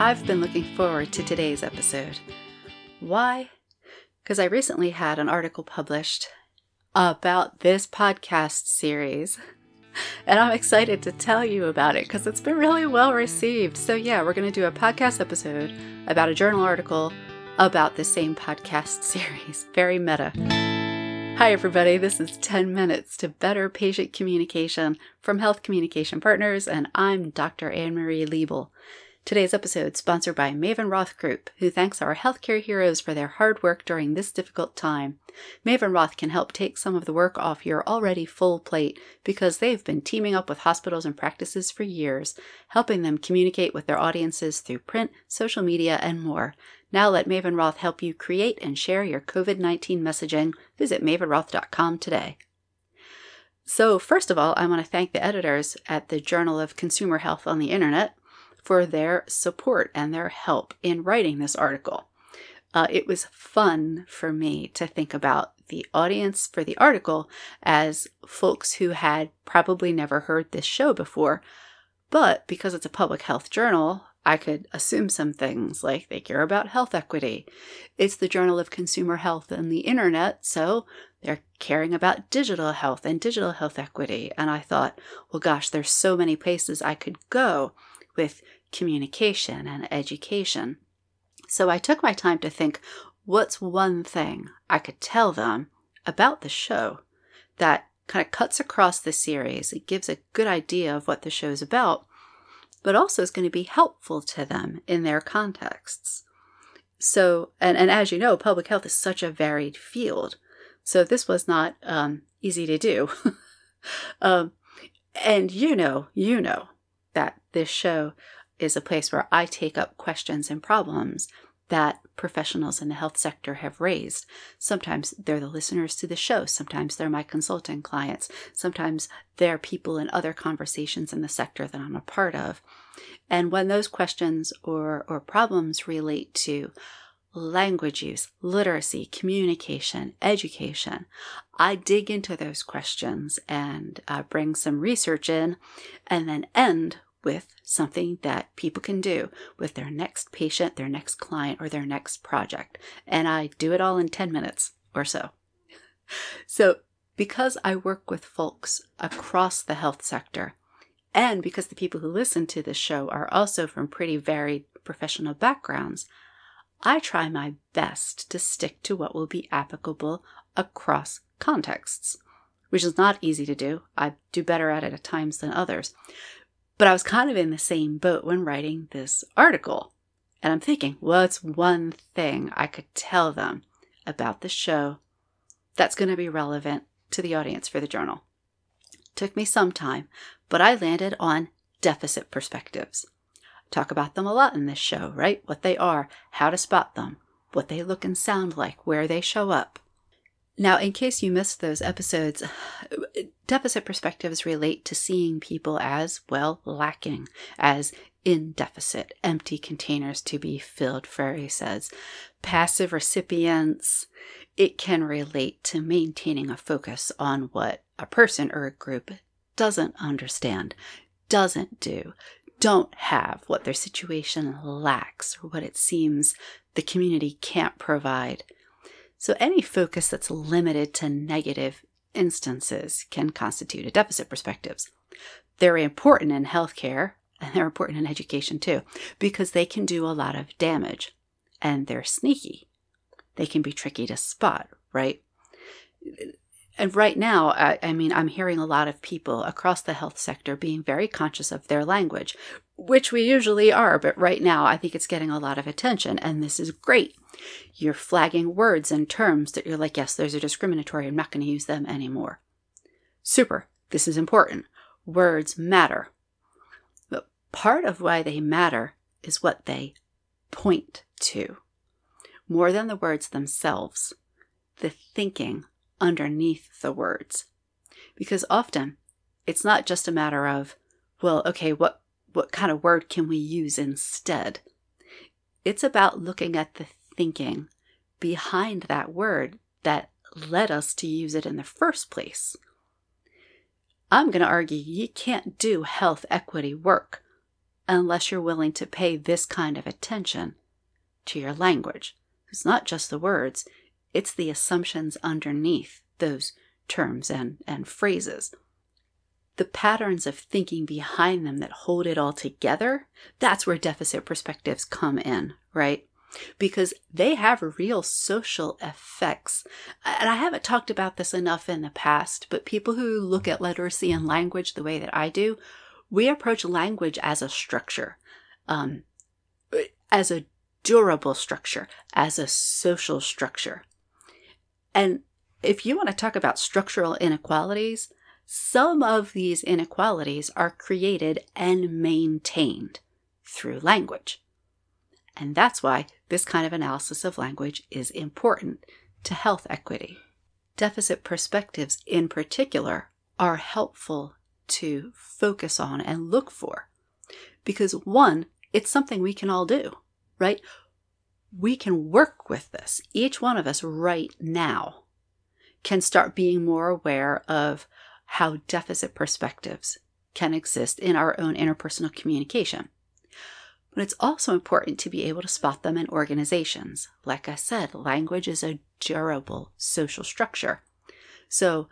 I've been looking forward to today's episode. Why? Because I recently had an article published about this podcast series. And I'm excited to tell you about it because it's been really well received. So, yeah, we're going to do a podcast episode about a journal article about the same podcast series. Very meta. Hi, everybody. This is 10 Minutes to Better Patient Communication from Health Communication Partners, and I'm Dr. Anne Marie Liebel. Today's episode is sponsored by Maven Roth Group, who thanks our healthcare heroes for their hard work during this difficult time. Maven Roth can help take some of the work off your already full plate because they've been teaming up with hospitals and practices for years, helping them communicate with their audiences through print, social media, and more. Now let Maven Roth help you create and share your COVID 19 messaging. Visit mavenroth.com today. So, first of all, I want to thank the editors at the Journal of Consumer Health on the Internet for their support and their help in writing this article. Uh, it was fun for me to think about the audience for the article as folks who had probably never heard this show before. But because it's a public health journal, I could assume some things like they care about health equity. It's the Journal of Consumer Health and the Internet, so they're caring about digital health and digital health equity. And I thought, well, gosh, there's so many places I could go with communication and education. So I took my time to think what's one thing I could tell them about the show that kind of cuts across the series. It gives a good idea of what the show's about, but also is going to be helpful to them in their contexts. So, and, and as you know, public health is such a varied field. So this was not um, easy to do. um, and you know, you know that this show is a place where I take up questions and problems that professionals in the health sector have raised. Sometimes they're the listeners to the show, sometimes they're my consulting clients, sometimes they're people in other conversations in the sector that I'm a part of. And when those questions or, or problems relate to language use, literacy, communication, education, I dig into those questions and uh, bring some research in and then end with something that people can do with their next patient, their next client, or their next project. And I do it all in 10 minutes or so. So, because I work with folks across the health sector, and because the people who listen to this show are also from pretty varied professional backgrounds, I try my best to stick to what will be applicable across contexts, which is not easy to do. I do better at it at times than others. But I was kind of in the same boat when writing this article. And I'm thinking, what's one thing I could tell them about the show that's going to be relevant to the audience for the journal? Took me some time, but I landed on deficit perspectives. Talk about them a lot in this show, right? What they are, how to spot them, what they look and sound like, where they show up. Now, in case you missed those episodes, deficit perspectives relate to seeing people as, well, lacking, as in deficit, empty containers to be filled, Freire says. Passive recipients, it can relate to maintaining a focus on what a person or a group doesn't understand, doesn't do, don't have, what their situation lacks, or what it seems the community can't provide. So, any focus that's limited to negative instances can constitute a deficit perspectives. They're important in healthcare and they're important in education too because they can do a lot of damage and they're sneaky. They can be tricky to spot, right? And right now, I, I, mean, I'm hearing a lot of people across the health sector being very conscious of their language, which we usually are, but right now I think it's getting a lot of attention, and this is great. You're flagging words and terms that you're like, yes, those are discriminatory, I'm not going to use them anymore. Super, this is important. Words matter. But part of why they matter is what they point to, more than the words themselves, the thinking underneath the words. Because often it's not just a matter of, well, okay, what, what kind of word can we use instead? It's about looking at the thinking behind that word that led us to use it in the first place. I'm going to argue you can't do health equity work unless you're willing to pay this kind of attention to your language. It's not just the words, it's the assumptions underneath those terms and, and phrases. The patterns of thinking behind them that hold it all together, that's where deficit perspectives come in, right? Because they have real social effects. And I haven't talked about this enough in the past, but people who look at literacy and language the way that I do, we approach language as a structure, um, as a durable structure, as a social structure. And if you want to talk about structural inequalities, some of these inequalities are created and maintained through language. And that's why this kind of analysis of language is important to health equity. Deficit perspectives, in particular, are helpful to focus on and look for because, one, it's something we can all do, right? We can work with this. Each one of us right now can start being more aware of how deficit perspectives can exist in our own interpersonal communication. But it's also important to be able to spot them in organizations. Like I said, language is a durable social structure. So,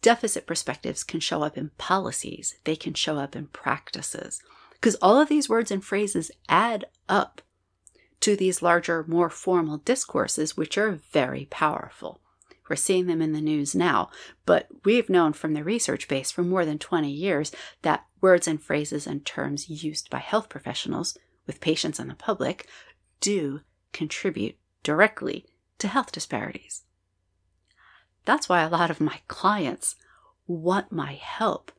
deficit perspectives can show up in policies, they can show up in practices, because all of these words and phrases add up to these larger, more formal discourses, which are very powerful. We're seeing them in the news now, but we've known from the research base for more than 20 years that words and phrases and terms used by health professionals with patients and the public do contribute directly to health disparities. That's why a lot of my clients want my help.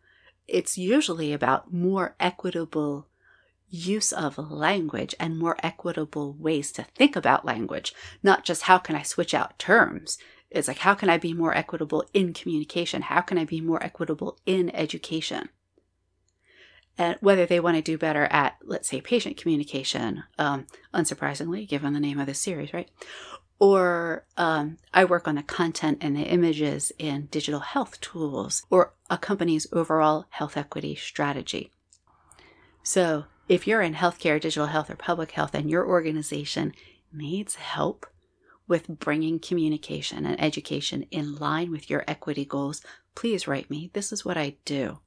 It's usually about more equitable use of language and more equitable ways to think about language, not just how can I switch out terms. It's like, how can I be more equitable in communication? How can I be more equitable in education? And whether they want to do better at, let's say, patient communication, um, unsurprisingly, given the name of the series, right? Or um, I work on the content and the images in digital health tools, or a company's overall health equity strategy. So, if you're in healthcare, digital health, or public health, and your organization needs help with bringing communication and education in line with your equity goals, please write me. This is what I do.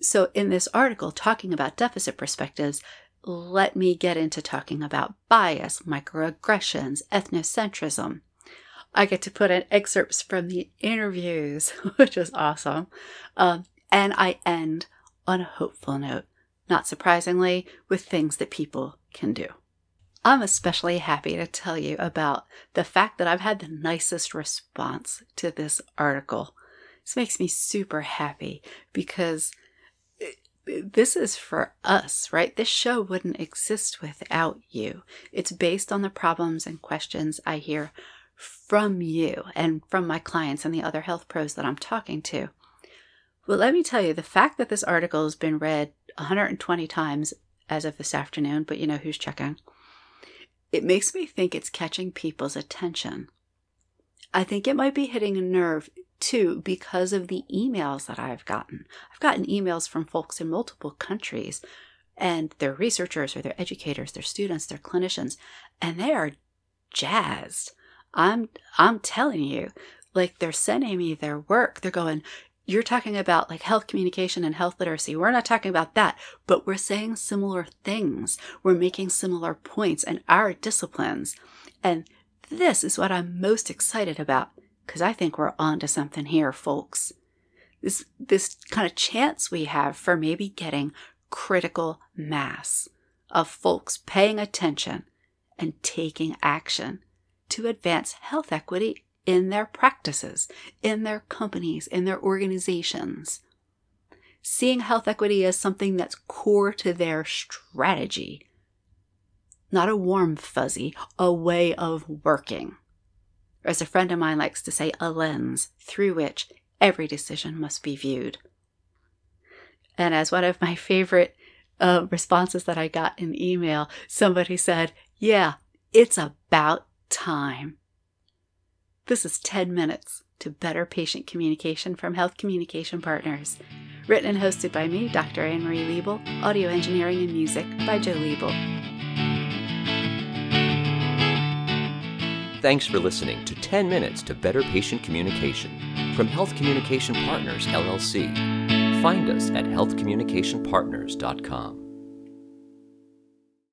So, in this article talking about deficit perspectives, let me get into talking about bias, microaggressions, ethnocentrism. I get to put in excerpts from the interviews, which is awesome. Um, and I end on a hopeful note, not surprisingly, with things that people can do. I'm especially happy to tell you about the fact that I've had the nicest response to this article. This makes me super happy because uh, this is for us, right? This show wouldn't exist without you. It's based on the problems and questions I hear from you and from my clients and the other health pros that I'm talking to. Well, let me tell you the fact that this article has been read 120 times as of this afternoon, but you know who's checking it makes me think it's catching people's attention. I think it might be hitting a nerve too because of the emails that I've gotten. I've gotten emails from folks in multiple countries and they're researchers or they're educators, they're students, they're clinicians, and they are jazzed. I'm I'm telling you, like they're sending me their work. They're going, you're talking about like health communication and health literacy. We're not talking about that, but we're saying similar things. We're making similar points in our disciplines. And this is what I'm most excited about because I think we're onto something here, folks. This, this kind of chance we have for maybe getting critical mass of folks paying attention and taking action to advance health equity in their practices, in their companies, in their organizations. Seeing health equity as something that's core to their strategy, not a warm fuzzy, a way of working. Or as a friend of mine likes to say, a lens through which every decision must be viewed. And as one of my favorite uh, responses that I got in email, somebody said, Yeah, it's about time. This is 10 minutes to better patient communication from Health Communication Partners. Written and hosted by me, Dr. Anne Marie Liebel, audio engineering and music by Joe Liebel. Thanks for listening to 10 Minutes to Better Patient Communication from Health Communication Partners, LLC. Find us at healthcommunicationpartners.com.